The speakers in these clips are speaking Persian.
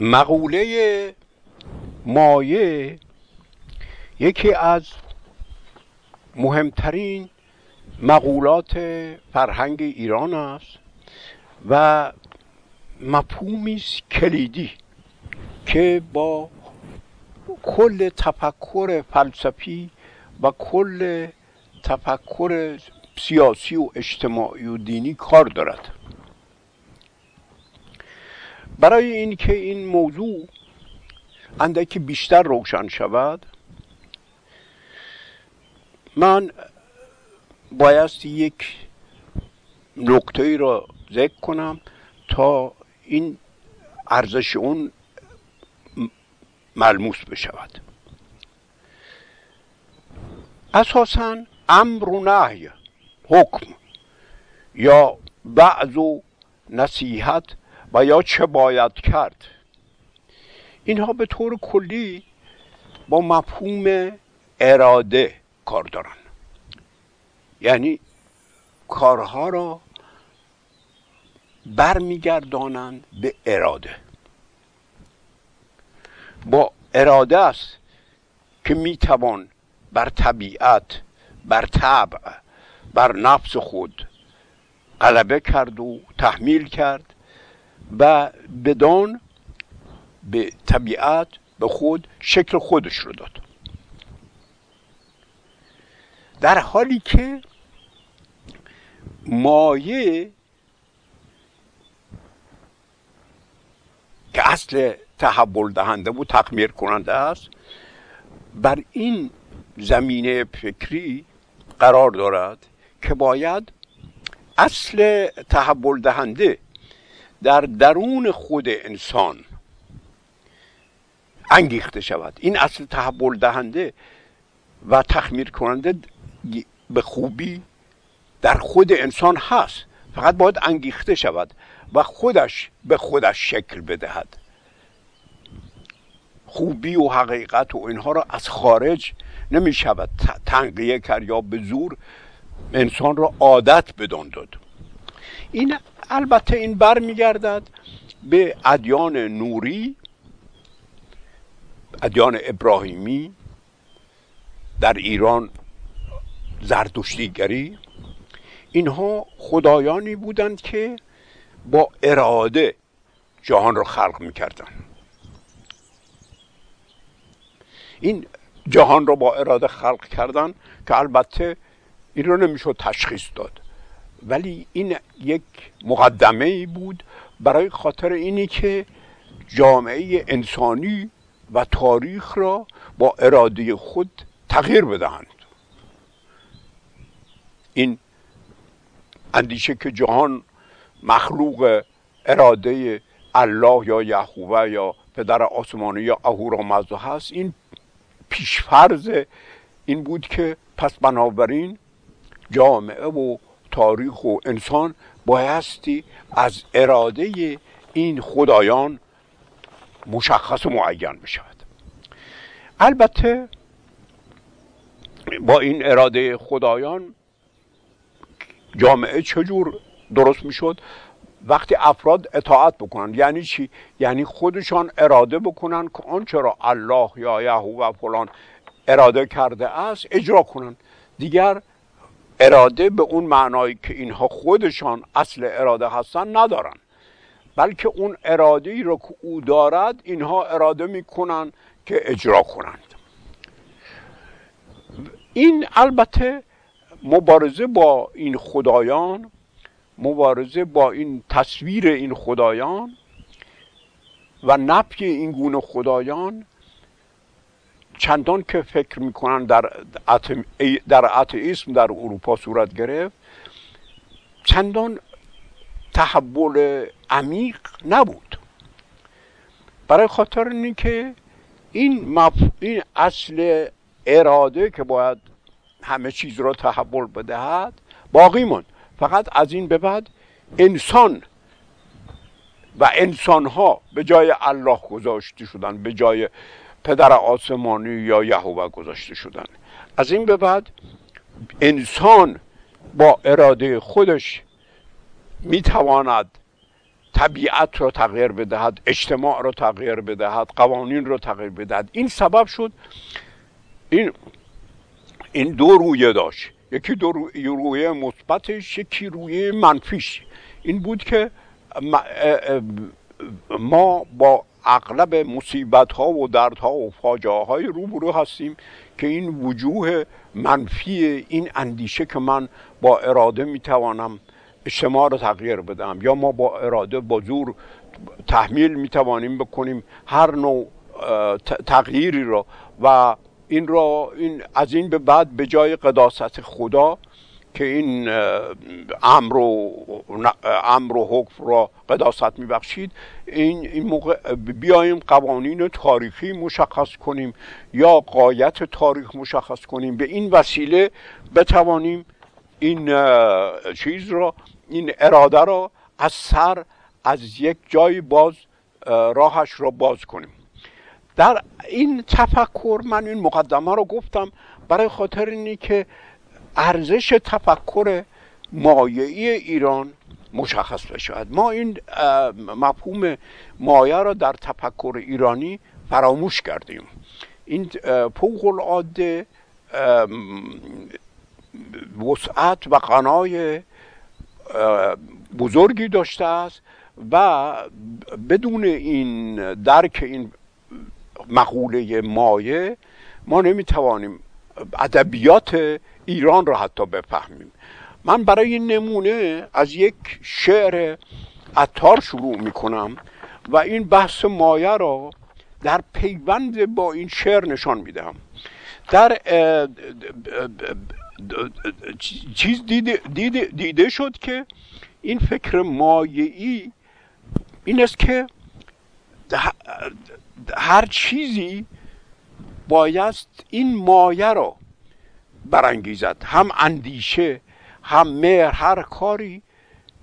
مقوله مایه یکی از مهمترین مقولات فرهنگ ایران است و مفهومی کلیدی که با کل تفکر فلسفی و کل تفکر سیاسی و اجتماعی و دینی کار دارد. برای اینکه این موضوع اندکی بیشتر روشن شود من بایستی یک نکته ای را ذکر کنم تا این ارزش اون ملموس بشود. اساسا امر و نهی حکم یا بعض و نصیحت و یا چه باید کرد. اینها به طور کلی با مفهوم اراده کار دارن. یعنی کارها را برمیگردانند به اراده. با اراده است که می‌توان بر طبیعت بر طبع بر نفس خود غلبه کرد و تحمیل کرد. و بدان به طبیعت به خود شکل خودش رو داد. در حالی که مایه که اصل تحول دهنده و تخمیر کننده است بر این زمینه فکری قرار دارد که باید اصل تحول دهنده در درون خود انسان انگیخته شود. این اصل تحول دهنده و تخمیر کننده به خوبی در خود انسان هست. فقط باید انگیخته شود و خودش به خودش شکل بدهد. خوبی و حقیقت و اینها را از خارج نمی شود تنقیه کرد یا به زور انسان را عادت بدان داد. این البته این بر میگردد به ادیان نوری ادیان ابراهیمی در ایران زردشتیگری. اینها خدایانی بودند که با اراده جهان را خلق می‌کردن این جهان را با اراده خلق کردن که البته این رو نمی‌شد تشخیص داد. ولی این یک مقدمه بود برای خاطر اینی که جامعه انسانی و تاریخ را با اراده خود تغییر بدهند. این اندیشه که جهان مخلوق اراده الله یا یهوه یا پدر آسمانی یا اهورامزدا هست این پیشفرز این بود که پس بنابراین جامعه و تاریخ و انسان بایستی از اراده این خدایان مشخص و معین بشود. البته با این اراده خدایان جامعه چجور درست می‌شد؟ وقتی افراد اطاعت بکنن یعنی چی؟ یعنی خودشان اراده بکنن که آنچه را الله یا یهو و فلان اراده کرده است اجرا کنن. دیگر اراده به اون معنایی که اینها خودشان اصل اراده هستن ندارن. بلکه اون اراده ای رو که او دارد اینها اراده می‌کنن که اجرا کنند. این البته مبارزه با این خدایان مبارزه با این تصویر این خدایان و نفی این گونه خدایان چندان که فکر می‌کنن در در اتئیسم در اروپا صورت گرفت چندان تحول عمیق نبود. برای خاطر اینکه این, مف... این اصل اراده که باید همه چیز را تحول بدهد باقی ماند. فقط از این به بعد انسان و انسان ها به جای الله گذاشته شدن به جای پدر آسمانی یا یهوه گذاشته شدن. از این به بعد انسان با اراده خودش می‌تواند طبیعت را تغییر بدهد اجتماع را تغییر بدهد قوانین را تغییر بدهد. این سبب شد این این دو رویه داشت. یکی دو رویه مثبتش یکی رویه منفیش. این بود که ما با اغلب مصیبت ها و دردها و فاجعه های روبرو هستیم که این وجوه منفی این اندیشه که من با اراده می‌توانم اجتماع رو تغییر بدم یا ما با اراده با زور تحمیل می‌توانیم بکنیم هر نوع تغییری را و این را این از این به بعد به جای قداست خدا که این امر و امر و حکم را قداست میبخشید. این این موقع بیایم قوانین تاریخی مشخص کنیم یا قایت تاریخ مشخص کنیم. به این وسیله بتوانیم این چیز را این اراده را از سر از یک جای باز راهش را باز کنیم. در این تفکر من این مقدمه رو گفتم برای خاطر اینی که ارزش تفکر مایعی ایران مشخص بشود. ما این مفهوم مایه را در تفکر ایرانی فراموش کردیم. این فوق العاده وسعت و قنای بزرگی داشته است و بدون این درک این مقوله مایه ما نمی‌توانیم ادبیات ایران را حتی بفهمیم. من برای نمونه از یک شعر عطار شروع می‌کنم و این بحث مایه را در پیوند با این شعر نشان میدم در چیز دیده, دیده, دیده شد که این فکر مایعی این است که هر چیزی بایست این مایه را برانگیزد. هم اندیشه هم مهر هر کاری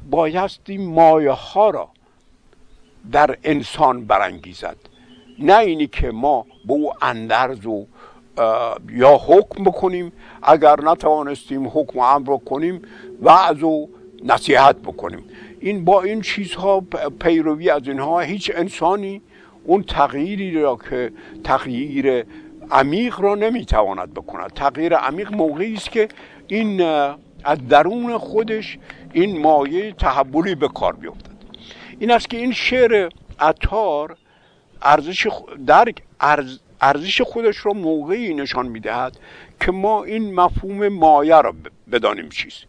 بایستی مایه ها را در انسان برانگیزد. نه اینی که ما به او اندرز و یا حکم بکنیم. اگر نتوانستیم حکم و امر کنیم و نصیحت بکنیم. این با این چیزها پیروی از اینها هیچ انسانی اون تغییری را که تغییر عمیق را نمی‌تواند بکند. تغییر عمیق موقعی است که این از درون خودش این مایه تحولی به کار بیفتد. این است که این شعر عطار ارزش در ارزش خودش را موقعی نشان می‌دهد که ما این مفهوم مایه را بدانیم چیست.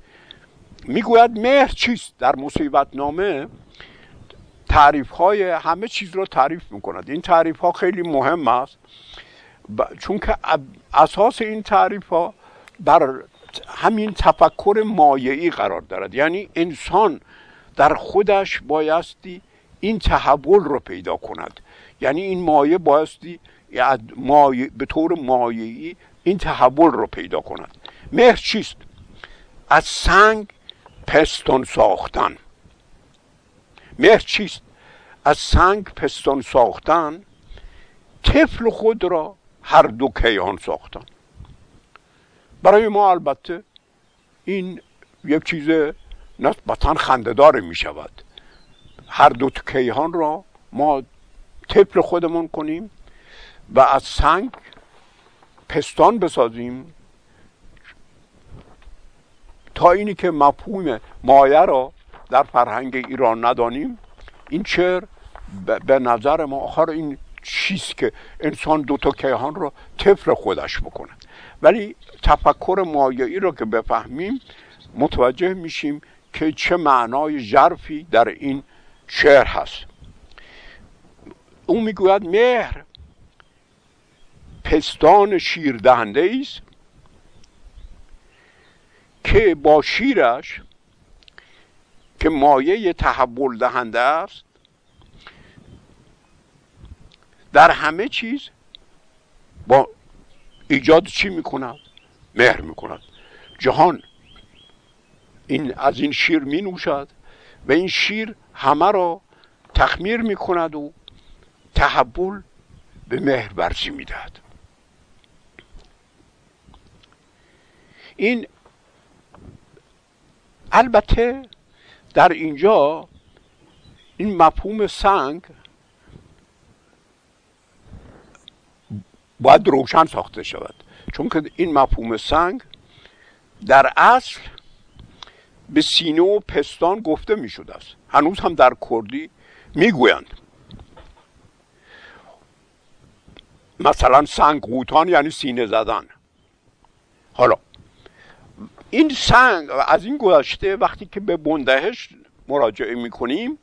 می‌گوید مهر چیست؟ در مصیبت نامه تعریف های همه چیز را تعریف می‌کند. این تعریف ها خیلی مهم است. چون که اساس این تعریف ها بر همین تفکر مایعی قرار دارد. یعنی انسان در خودش بایستی این تحول رو پیدا کند. یعنی این مایه بایستی مایه به طور مایعی این تحول رو پیدا کند. مهر چیست؟ از سنگ پستون ساختن. مهر چیست؟ از سنگ پستون ساختن طفل خود را هر دو کیهان ساختن. برای ما البته این یک چیز نسبتا خندهدار می شود. هر دو کیهان را ما طفل خودمون کنیم و از سنگ پستان بسازیم تا اینی که مفهوم مایه را در فرهنگ ایران ندانیم. این چر به نظر ما آخر این چیست که انسان دوتا کیهان رو طفل خودش بکنه. ولی تفکر مایعی رو که بفهمیم متوجه میشیم که چه معنای ژرفی در این شعر هست. او می‌گوید مهر پستان شیر دهنده است که با شیرش که مایه تحول دهنده است در همه چیز با ایجاد چی می‌کند مهر می‌کند جهان این از این شیر می نوشد و این شیر همه را تخمیر می‌کند و تحول به مهر ورزی می‌دهد. این البته در اینجا این مفهوم سنگ باید روشن ساخته شود. چون که این مفهوم سنگ در اصل به سینه و پستان گفته می شده است هنوز هم در کردی می‌گویند. مثلا سنگ قوتان یعنی سینه زدن. حالا این سنگ از این گذشته وقتی که به بندهش مراجعه می‌کنیم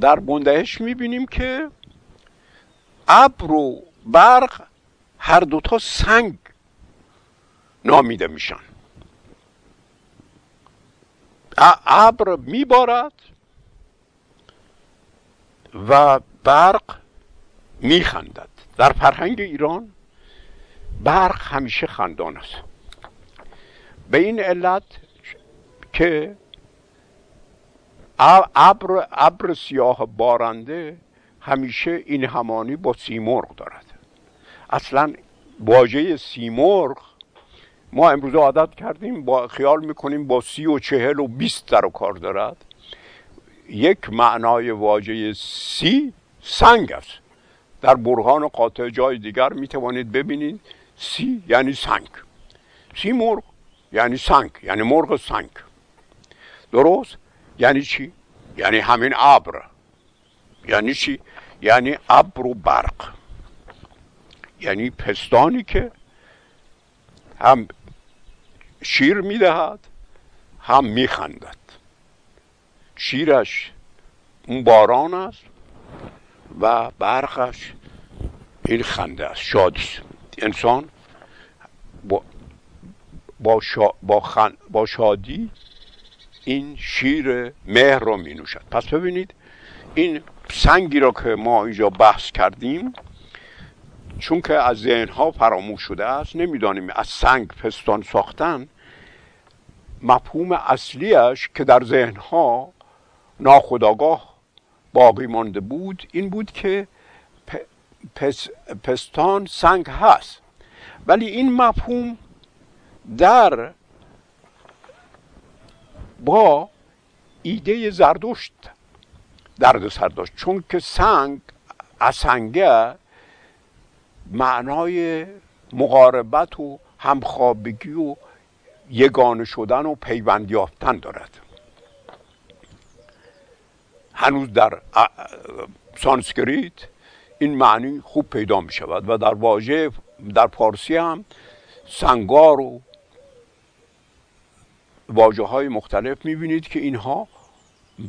در بندهش می‌بینیم که ابر و برق هر دوتا سنگ نامیده میشن. ابر میبارد و برق میخندد. در فرهنگ ایران برق همیشه خندان است. به این علت که ابر ابر سیاه بارنده همیشه این همانی با سیمرغ دارد. اصلا واژه سیمرغ ما امروز عادت کردیم با خیال می‌کنیم با سی و چهل و بیست در و کار دارد. یک معنای واژه سی سنگ است. در برهان قاطع جای دیگر می‌توانید ببینید. سی یعنی سنگ. سی مرغ یعنی سنگ یعنی مرغ سنگ. درست؟ یعنی چی؟ یعنی همین ابر. یعنی چی؟ یعنی ابر و برق. یعنی پستانی که هم شیر می‌دهد هم میخندد. شیرش اون باران است و برقش این خنده است. شادی انسان با با, با, با شادی این شیر مهر رو می نوشد پس ببینید این سنگی را که ما اینجا بحث کردیم چون که از ذهنها فراموش شده است نمی‌دانیم از سنگ پستان ساختن مفهوم اصلیش که در ذهنها ناخداگاه باقی مانده بود این بود که پستان سنگ هست. ولی این مفهوم در با ایده زردشت درد سر داشت. چون که سنگ اسنگه معنای مقاربت و همخوابگی و یگانه شدن و پیوند یافتن دارد. هنوز در سانسکریت این معنی خوب پیدا می شود و در واژه در پارسی هم سنگار و واجه های مختلف می بینید که اینها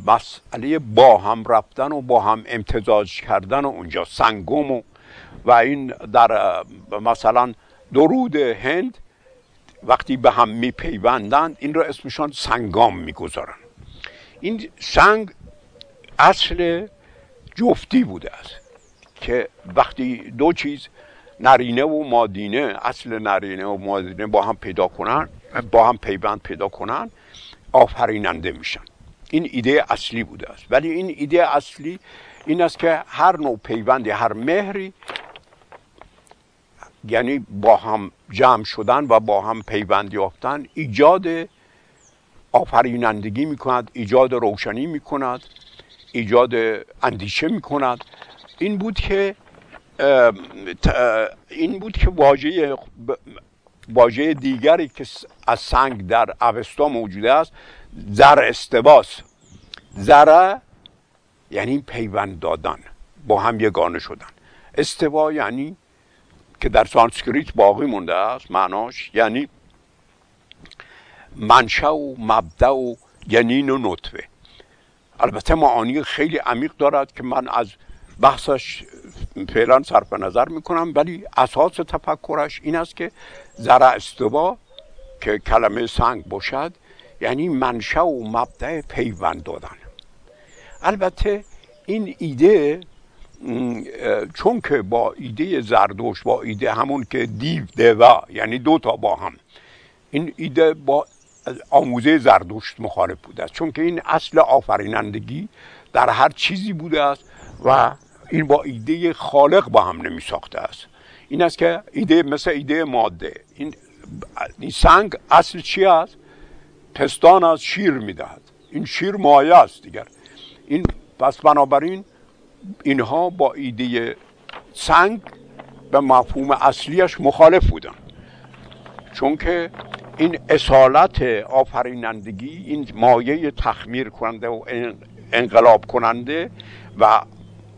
مسئله با هم رفتن و با هم امتزاج کردن و اونجا سنگم و و این در مثلا درود هند وقتی به هم میپیوندند این را اسمشان سنگام می‌گذارن. این سنگ اصل جفتی بوده است که وقتی دو چیز نرینه و مادینه اصل نرینه و مادینه با هم پیدا کنن با هم پیوند پیدا کنن آفریننده میشن. این ایده اصلی بوده است. ولی این ایده اصلی این است که هر نوع پیوندی هر مهری یعنی با هم جمع شدن و با هم پیوند یافتن ایجاد آفرینندگی می‌کند ایجاد روشنی می‌کند ایجاد اندیشه می‌کند. این بود که این بود که واژه واژه دیگری که از سنگ در اوستا موجوده است زر استباس. زره یعنی پیوند دادن با هم یگانه شدن. استوا یعنی که در سانسکریت باقی مونده است معناش یعنی منشا و مبدع و جنین و نطفه. البته معانی خیلی عمیق دارد که من از بحثش فعلا صرف نظر می‌کنم ولی اساس تفکرش این است که زرع استوا که کلمه سنگ باشد یعنی منشا و مبدع پیوند دادن. البته این ایده چون که با ایده زردوش با ایده همون که دیو دوا یعنی دو تا با هم این ایده با آموزه زردوشت مخالف بوده است. چون که این اصل آفرینندگی در هر چیزی بوده است و این با ایده خالق با هم نمی ساخته است. این است که ایده مثل ایده ماده. این, سنگ اصل چی است؟ پستان از شیر می‌دهد این شیر مایه است دیگر. این پس بنابراین اینها با ایده سنگ به مفهوم اصلیش مخالف بودن. چون که این اصالت آفرینندگی این مایه تخمیر کننده و انقلاب کننده و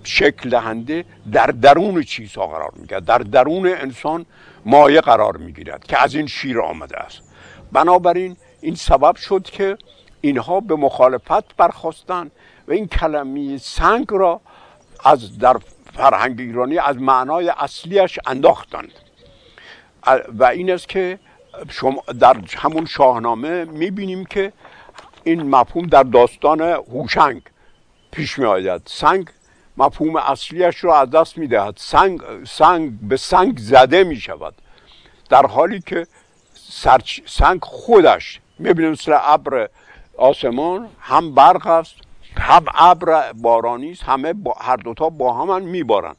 شکل دهنده در درون چیزها قرار می‌گیرد. در درون انسان مایه قرار می‌گیرد که از این شیر آمده است. بنابراین این سبب شد که اینها به مخالفت برخواستند و این کلمه سنگ را از در فرهنگ ایرانی از معنای اصلیش انداختند. و این است که شما در همون شاهنامه می‌بینیم که این مفهوم در داستان هوشنگ پیش می آید سنگ مفهوم اصلیش را از دست می‌دهد. سنگ, سنگ به سنگ زده می شود در حالی که سنگ خودش می‌بینیم مثل ابر آسمان هم برق است هم ابر بارانی است همه با هر دوتا با هم میبارن.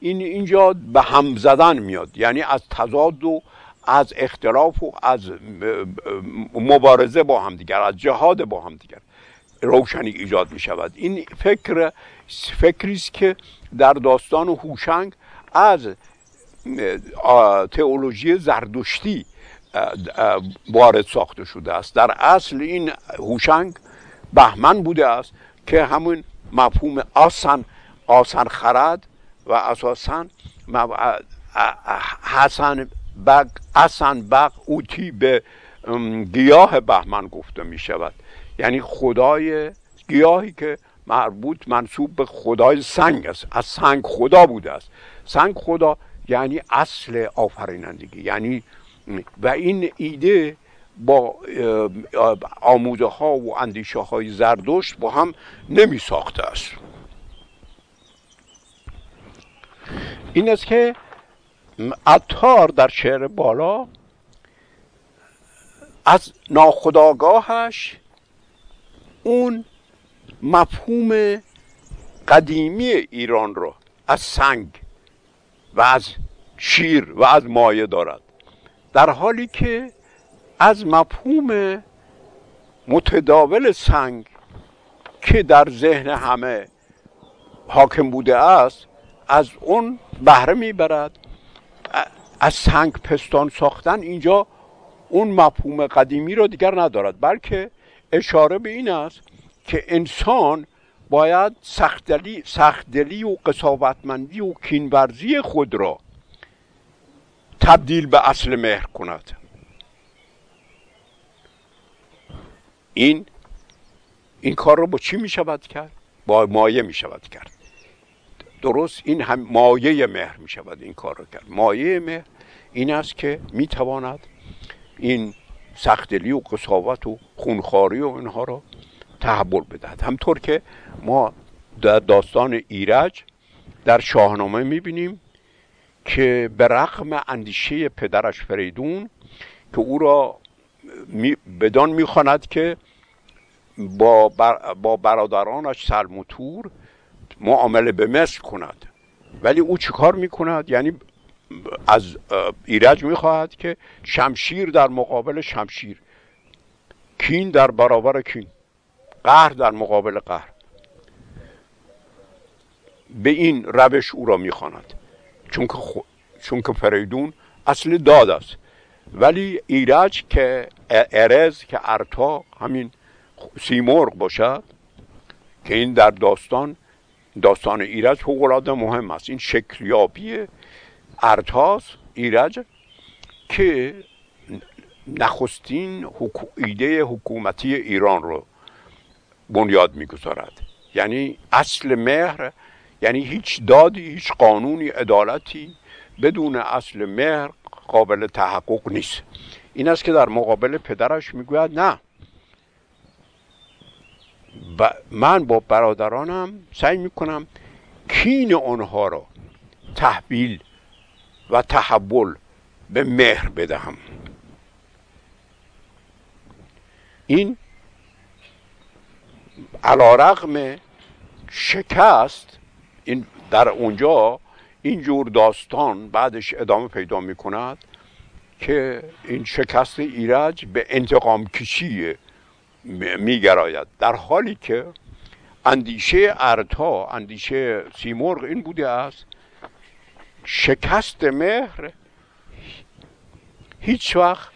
این اینجا به هم زدن میاد. یعنی از تضاد و از اختلاف و از مبارزه با هم دیگر از جهاد با هم دیگر روشنی ایجاد می شود این فکر فکری است که در داستان هوشنگ از تئولوژی زردشتی وارد ساخته شده است. در اصل این هوشنگ بهمن بوده است. که همون مفهوم آسان آسان خرد و اساسا حسن بق اصن بق اوتی به گیاه بهمن گفته می شود. یعنی خدای گیاهی که مربوط منصوب به خدای سنگ است. از سنگ خدا بوده است. سنگ خدا یعنی اصل آفرینندگی. یعنی و این ایده با آموزه ها و اندیشه های زردشت با هم نمی ساخته است. این است که اتار در شعر بالا از ناخداگاهش اون مفهوم قدیمی ایران رو از سنگ و از شیر و از مایه دارد. در حالی که از مفهوم متداول سنگ که در ذهن همه حاکم بوده است از اون بهره می‌برد. از سنگ پستان ساختن اینجا اون مفهوم قدیمی رو دیگر ندارد بلکه اشاره به این است که انسان باید سختدلی, سختدلی و قصاوتمندی و کینورزی خود را تبدیل به اصل مهر کند. این این کار رو با چی می شود کرد؟ با مایه می شود کرد. درست این هم مایه مهر می شود این کار رو کرد. مایه مهر این است که می تواند این سختلی و قصاوت و خونخاری و اینها رو تحول بدهد. همطور که ما در داستان ایرج در شاهنامه می‌بینیم که به رغم اندیشه پدرش فریدون که او را بدان می‌خواند که با, با برادرانش سلم و تور معامله به مصر کند. ولی او چیکار می‌کند؟ یعنی از ایرج می‌خواهد که شمشیر در مقابل شمشیر کین در برابر کین قهر در مقابل قهر. به این روش او را می‌خواند. چون که, چون که فریدون اصل داد است. ولی ایرج که ارز که ارتا همین سیمرغ باشد که این در داستان داستان ایرج فوق مهم است. این شکلیابی ارتاز ایرج که نخستین ایده حکومتی ایران رو بنیاد می‌گذارد. یعنی اصل مهر یعنی هیچ دادی هیچ قانونی عدالتی بدون اصل مهر قابل تحقق نیست. این است که در مقابل پدرش می‌گوید نه و من با برادرانم سعی می‌کنم کین آنها را تحویل و تحول به مهر بدهم. این علا رقم شکست این در اونجا اینجور داستان بعدش ادامه پیدا می کند که این شکست ایرج به انتقام کشی میگراید. در حالی که اندیشه ارتا اندیشه سیمرغ این بوده است شکست مهر هیچ وقت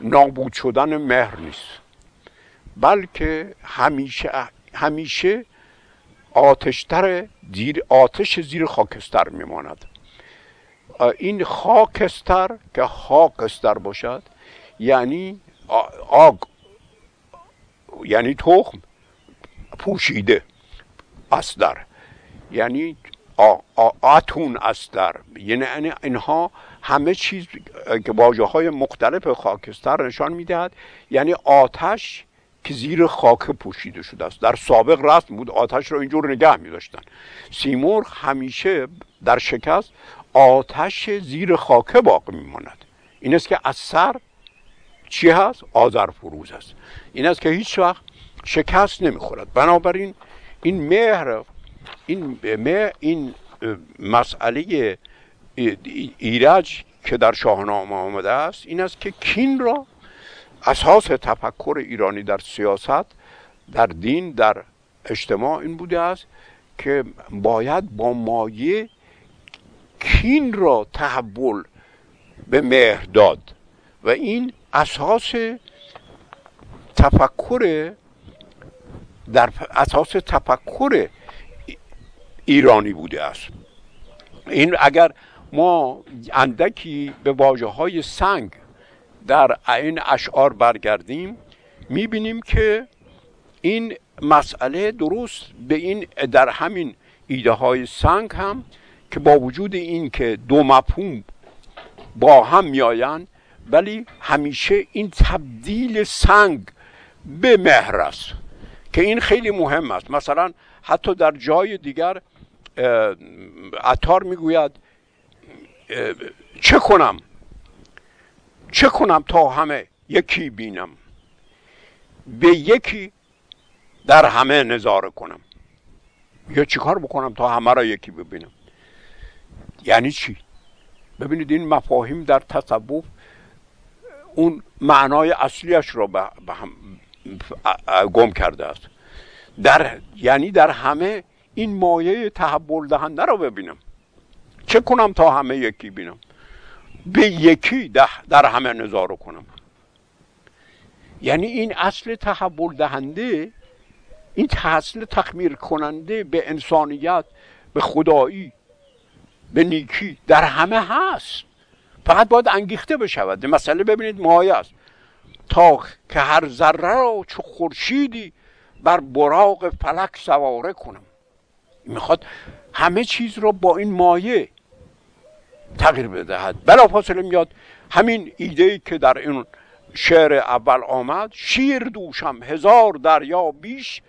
نابود شدن مهر نیست. بلکه همیشه همیشه آتشتر زیر آتش زیر خاکستر میماند. این خاکستر که خاکستر باشد یعنی آگ. یعنی تخم پوشیده اصدر یعنی آتون اصدر یعنی اینها همه چیز که واجه های مختلف خاکستر نشان می‌دهد. یعنی آتش که زیر خاک پوشیده شده است. در سابق رسم بود آتش رو اینجور نگه می داشتن سیمرغ همیشه در شکست آتش زیر خاک باقی میماند. این است که از سر چی هست؟ آذر فروز است این است که هیچ وقت شکست نمی‌خورد. بنابراین این مهر این مهر این مسئله ایرج که در شاهنامه آمده است این است که کین را اساس تفکر ایرانی در سیاست در دین در اجتماع این بوده است که باید با مایه کین را تحول به مهر داد. و این اساس تفکر در اساس تفکر ایرانی بوده است. این اگر ما اندکی به واجه های سنگ در این اشعار برگردیم می‌بینیم که این مسئله درست به این در همین ایده های سنگ هم که با وجود این که دو مفهوم با هم میآیند ولی همیشه این تبدیل سنگ به مهر است که این خیلی مهم است. مثلا حتی در جای دیگر عطار می‌گوید چه کنم؟ چه کنم تا همه یکی بینم؟ به یکی در همه نظاره کنم. یا چیکار بکنم تا همه را یکی ببینم؟ یعنی چی؟ ببینید این مفاهیم در تصوف اون معنای اصلیش را به گم کرده است. در یعنی در همه این مایه تحول دهنده را ببینم. چه کنم تا همه یکی بینم؟ به یکی در همه نظاره کنم. یعنی این اصل تحول دهنده این اصل تخمیر کننده به انسانیت به خدایی به نیکی در همه هست. فقط باید انگیخته بشود. مسئله ببینید مایه است. تا که هر ذره را چو خورشیدی بر براق فلک سواره کنم. می‌خواد همه چیز را با این مایه تغییر بدهد. فاصله میاد همین ایده ای که در این شعر اول آمد شیر دوشم هزار دریا بیش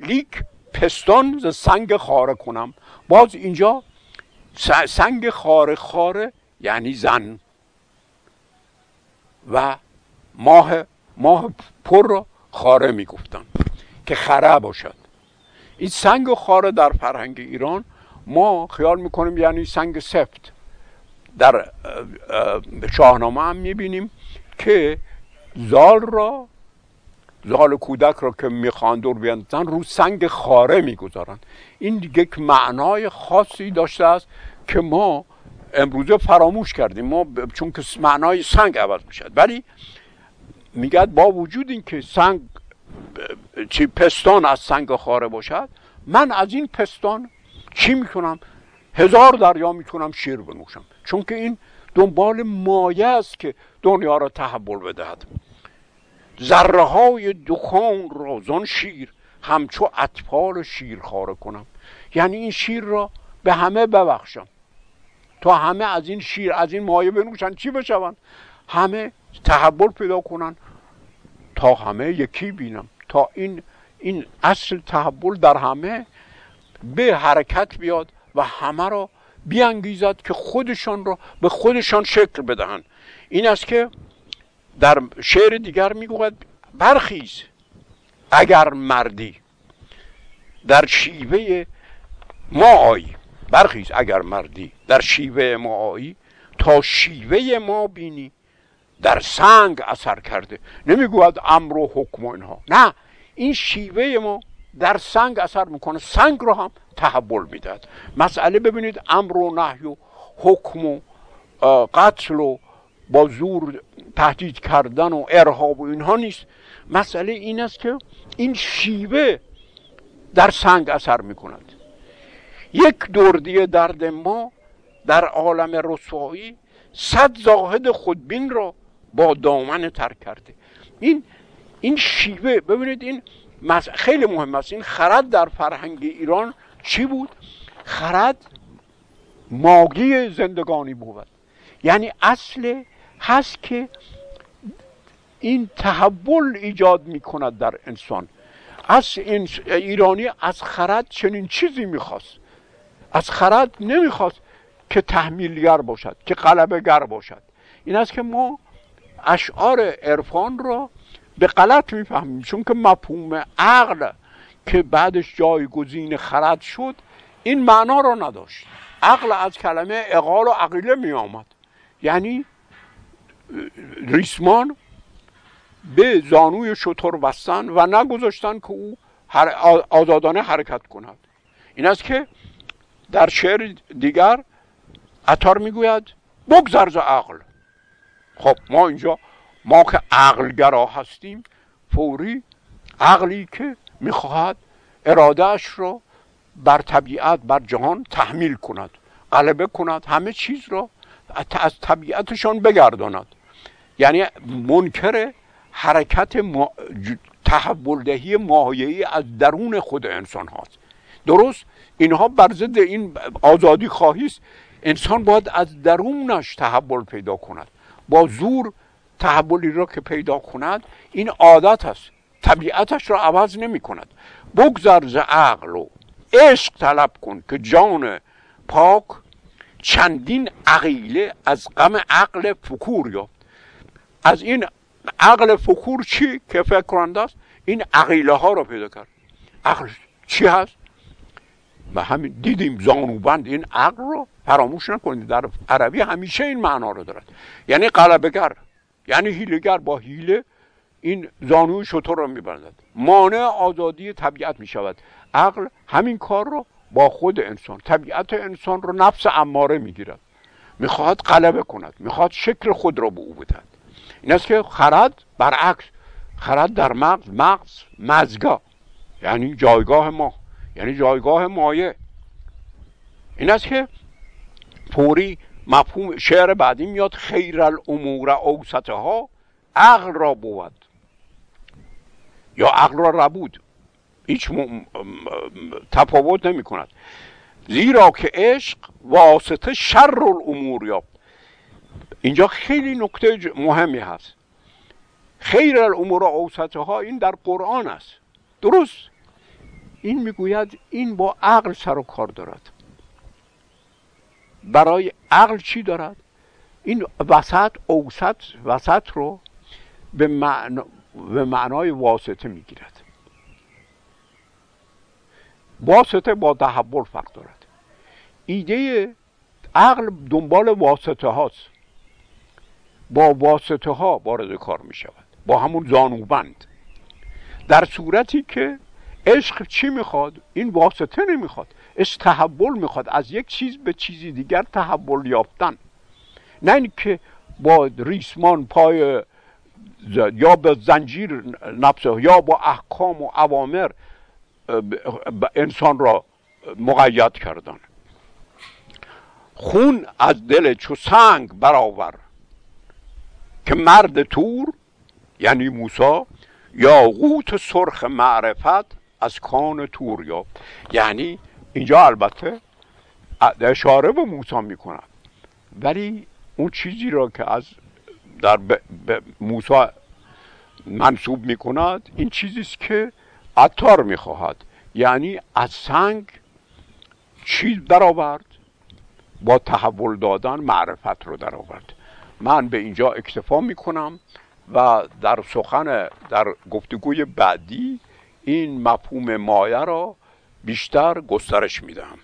لیک پستان ز سنگ خاره کنم. باز اینجا سنگ خاره خاره یعنی زن و ماه ماه پر را خاره می‌گفتن که خره باشد. این سنگ خاره در فرهنگ ایران ما خیال می‌کنیم یعنی سنگ سفت. در شاهنامه هم می‌بینیم که زال را زال کودک را که می‌خوان دور بیاندازن رو سنگ خاره می‌گذارند. این یک معنای خاصی داشته است که ما امروزه فراموش کردیم. ما چون که معنای سنگ عوض می‌شد. ولی میگد با وجود اینکه سنگ چی پستان از سنگ خاره باشد من از این پستان چی می‌کنم هزار دریا می‌تونم شیر بنوشم. چون که این دنبال مایه است که دنیا را تحول بدهد. ذره های دخان را زان شیر همچو اطفال شیر خاره کنم. یعنی این شیر را به همه ببخشم. تا همه از این شیر از این مایه بنوشن چی بشون؟ همه تحول پیدا کنن. تا همه یکی بینم. تا این این اصل تحول در همه به حرکت بیاد و همه را بیانگیزد که خودشان را به خودشان شکل بدهند این است که در شعر دیگر می‌گوید برخیز اگر مردی در شیوه ما آیی. برخیز اگر مردی در شیوه ما آیی؟ تا شیوه ما بینی. در سنگ اثر کرده. نمی‌گوید امر و حکم و اینها. نه. این شیوه ما در سنگ اثر می‌کنه. سنگ رو هم تحول می‌داد مسئله ببینید امر و نهی و حکم و قتل و با زور تهدید کردن و ارهاب و اینها نیست. مسئله این است که این شیوه در سنگ اثر می‌کند. یک دردی درد ما در عالم رسوایی صد زاهد خودبین را با دامن ترک کرده. این این شیوه ببینید این خیلی مهم است. این خرد در فرهنگ ایران چی بود؟ خرد ماگی زندگانی بود. یعنی اصل هست که این تحول ایجاد می کند در انسان. از این ایرانی از خرد چنین چیزی می‌خواست. از خرد نمی‌خواست. که تحمیلگر باشد که گر باشد. این است که ما اشعار عرفان را به غلط می‌فهمیم چون که مفهوم عقل که بعدش جایگزین خرد شد این معنا را نداشت. عقل از کلمه اقال و عقیله می آمد یعنی ریسمان به زانوی شطور بستن و نگذاشتن که او آزادانه حرکت کند. این است که در شعر دیگر عطار می‌گوید بگذر ز عقل. خب ما اینجا ما که عقلگرا هستیم فوری عقلی که می‌خواهد ارادهش رو بر طبیعت بر جهان تحمیل کند غلبه کند همه چیز را از طبیعتشان بگرداند. یعنی منکر حرکت ما... تحول دهی ماهیه‌ای از درون خود انسان هاست. درست؟ اینها بر ضد این آزادی خواهی است انسان باید از درونش تحول پیدا کند. با زور تحولی را که پیدا کند این عادت است. طبیعتش را عوض نمی کند. بگذر ز عقل و عشق طلب کن که جان پاک چندین عقیله از غم عقل فکور یافت. از این عقل فکور چی که فکر است؟ این عقیله ها را پیدا کرد. عقل چی هست؟ و همین دیدیم زانوبند این عقل رو فراموش نکنید. در عربی همیشه این معنا رو دارد. یعنی قلبگر یعنی هیلگر با هیله این زانوی شطور رو میبندد. مانع آزادی طبیعت می‌شود. عقل همین کار رو با خود انسان طبیعت انسان رو نفس اماره می‌گیرد. می‌خواهد غلبه کند می‌خواهد شکل خود را به او بدهد. این است که خرد برعکس خرد در مغز مغز مزگاه یعنی جایگاه ما. یعنی جایگاه مایه این است که فوری مفهوم شعر بعدی میاد خیر الامور اوسطها عقل را بود. یا عقل را ربود. هیچ تفاوت نمی کند. زیرا که عشق واسطه شر الامور یافت. اینجا خیلی نکته مهمی هست. خیر الامور اوسطها این در قرآن است. درست. این می‌گوید این با عقل سر و کار دارد. برای عقل چی دارد؟ این وسط اوسط وسط رو به, به معنای واسطه می‌گیرد. واسطه با تحول فرق دارد. ایده عقل دنبال واسطه هاست. با واسطه ها وارد کار می شود با همون زانوبند. در صورتی که عشق چی می‌خواد؟ این واسطه نمی‌خواد. عشق تحول می‌خواد. از یک چیز به چیزی دیگر تحول یافتن. نه اینکه با ریسمان پای یا به زنجیر نفسه یا با احکام و اوامر انسان را مقید کردن. خون از دل چو سنگ برآور. که مرد تور یعنی موسا یا قوت سرخ معرفت از کان تور یافت یعنی اینجا البته اشاره به موسی می‌کند ولی اون چیزی را که از در به موسی منصوب می‌کند این چیزی است که عطار می‌خواهد. یعنی از سنگ چیز درآورد با تحول دادن معرفت رو درآورد. من به اینجا اکتفا می‌کنم و در سخن در گفتگوی بعدی این مفهوم مایه را بیشتر گسترش میدم